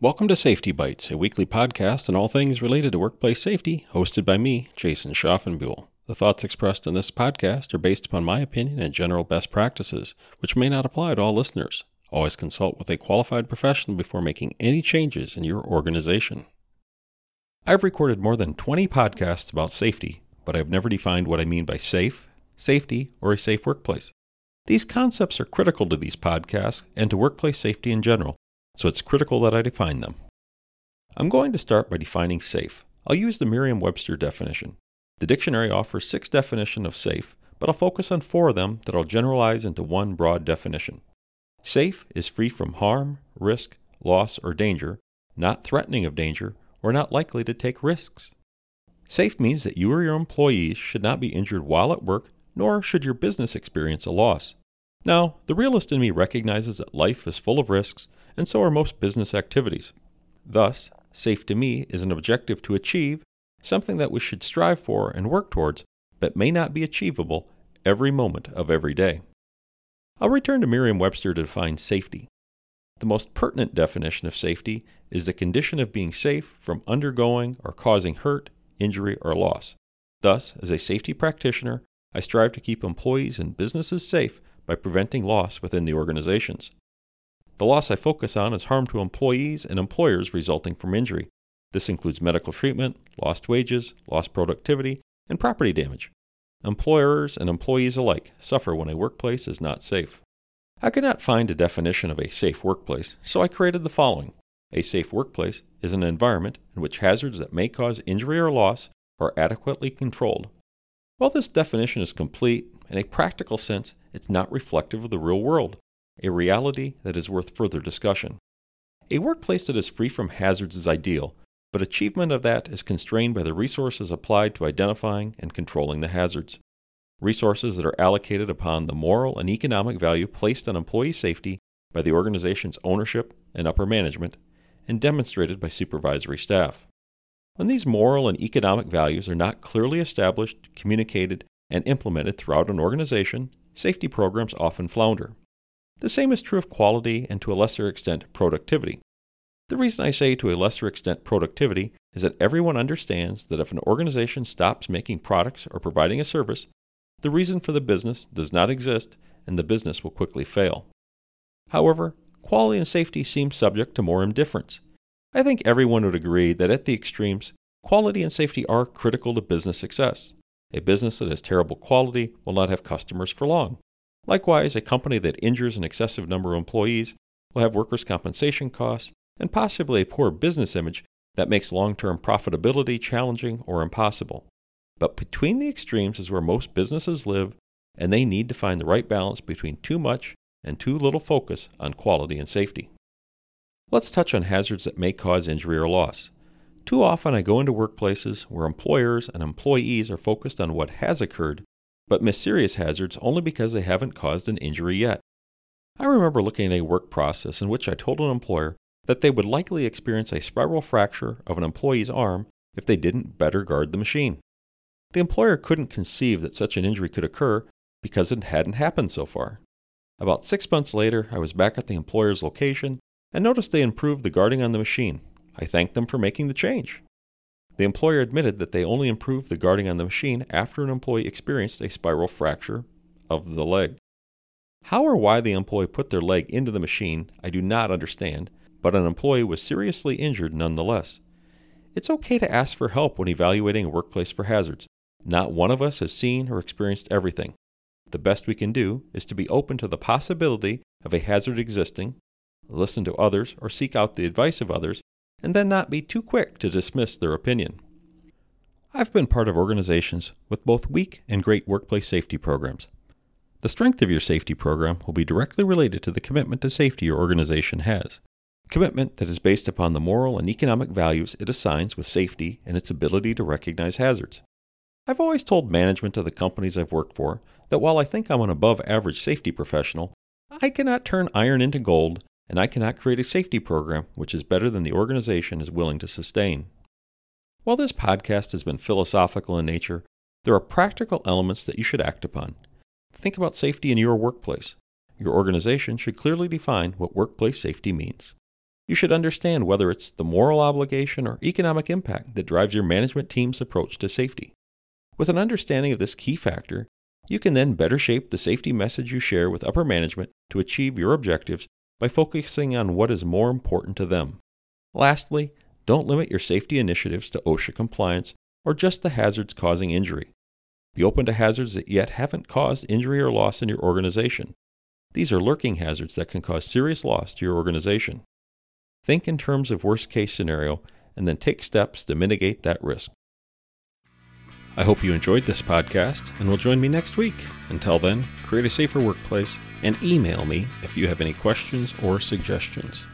Welcome to Safety Bites, a weekly podcast on all things related to workplace safety, hosted by me, Jason Schaffenbuhl. The thoughts expressed in this podcast are based upon my opinion and general best practices, which may not apply to all listeners. Always consult with a qualified professional before making any changes in your organization. I've recorded more than 20 podcasts about safety, but I've never defined what I mean by safe, safety, or a safe workplace. These concepts are critical to these podcasts and to workplace safety in general so it's critical that I define them. I'm going to start by defining safe. I'll use the Merriam Webster definition. The dictionary offers six definitions of safe, but I'll focus on four of them that I'll generalize into one broad definition. Safe is free from harm, risk, loss, or danger, not threatening of danger, or not likely to take risks. Safe means that you or your employees should not be injured while at work, nor should your business experience a loss. Now, the realist in me recognizes that life is full of risks and so are most business activities. Thus, safe to me is an objective to achieve, something that we should strive for and work towards, but may not be achievable every moment of every day. I'll return to Merriam Webster to define safety. The most pertinent definition of safety is the condition of being safe from undergoing or causing hurt, injury, or loss. Thus, as a safety practitioner, I strive to keep employees and businesses safe by preventing loss within the organizations. The loss I focus on is harm to employees and employers resulting from injury. This includes medical treatment, lost wages, lost productivity, and property damage. Employers and employees alike suffer when a workplace is not safe. I could not find a definition of a safe workplace, so I created the following. A safe workplace is an environment in which hazards that may cause injury or loss are adequately controlled. While this definition is complete, in a practical sense, it's not reflective of the real world a reality that is worth further discussion. A workplace that is free from hazards is ideal, but achievement of that is constrained by the resources applied to identifying and controlling the hazards. Resources that are allocated upon the moral and economic value placed on employee safety by the organization's ownership and upper management, and demonstrated by supervisory staff. When these moral and economic values are not clearly established, communicated, and implemented throughout an organization, safety programs often flounder. The same is true of quality and to a lesser extent productivity. The reason I say to a lesser extent productivity is that everyone understands that if an organization stops making products or providing a service, the reason for the business does not exist and the business will quickly fail. However, quality and safety seem subject to more indifference. I think everyone would agree that at the extremes, quality and safety are critical to business success. A business that has terrible quality will not have customers for long. Likewise, a company that injures an excessive number of employees will have workers' compensation costs and possibly a poor business image that makes long term profitability challenging or impossible. But between the extremes is where most businesses live, and they need to find the right balance between too much and too little focus on quality and safety. Let's touch on hazards that may cause injury or loss. Too often I go into workplaces where employers and employees are focused on what has occurred but miss serious hazards only because they haven't caused an injury yet. I remember looking at a work process in which I told an employer that they would likely experience a spiral fracture of an employee's arm if they didn't better guard the machine. The employer couldn't conceive that such an injury could occur because it hadn't happened so far. About six months later, I was back at the employer's location and noticed they improved the guarding on the machine. I thanked them for making the change. The employer admitted that they only improved the guarding on the machine after an employee experienced a spiral fracture of the leg. How or why the employee put their leg into the machine, I do not understand, but an employee was seriously injured nonetheless. It's okay to ask for help when evaluating a workplace for hazards. Not one of us has seen or experienced everything. The best we can do is to be open to the possibility of a hazard existing, listen to others, or seek out the advice of others and then not be too quick to dismiss their opinion. I've been part of organizations with both weak and great workplace safety programs. The strength of your safety program will be directly related to the commitment to safety your organization has. Commitment that is based upon the moral and economic values it assigns with safety and its ability to recognize hazards. I've always told management of the companies I've worked for that while I think I'm an above average safety professional, I cannot turn iron into gold and I cannot create a safety program which is better than the organization is willing to sustain. While this podcast has been philosophical in nature, there are practical elements that you should act upon. Think about safety in your workplace. Your organization should clearly define what workplace safety means. You should understand whether it's the moral obligation or economic impact that drives your management team's approach to safety. With an understanding of this key factor, you can then better shape the safety message you share with upper management to achieve your objectives by focusing on what is more important to them. Lastly, don't limit your safety initiatives to OSHA compliance or just the hazards causing injury. Be open to hazards that yet haven't caused injury or loss in your organization. These are lurking hazards that can cause serious loss to your organization. Think in terms of worst case scenario and then take steps to mitigate that risk. I hope you enjoyed this podcast and will join me next week. Until then, create a safer workplace and email me if you have any questions or suggestions.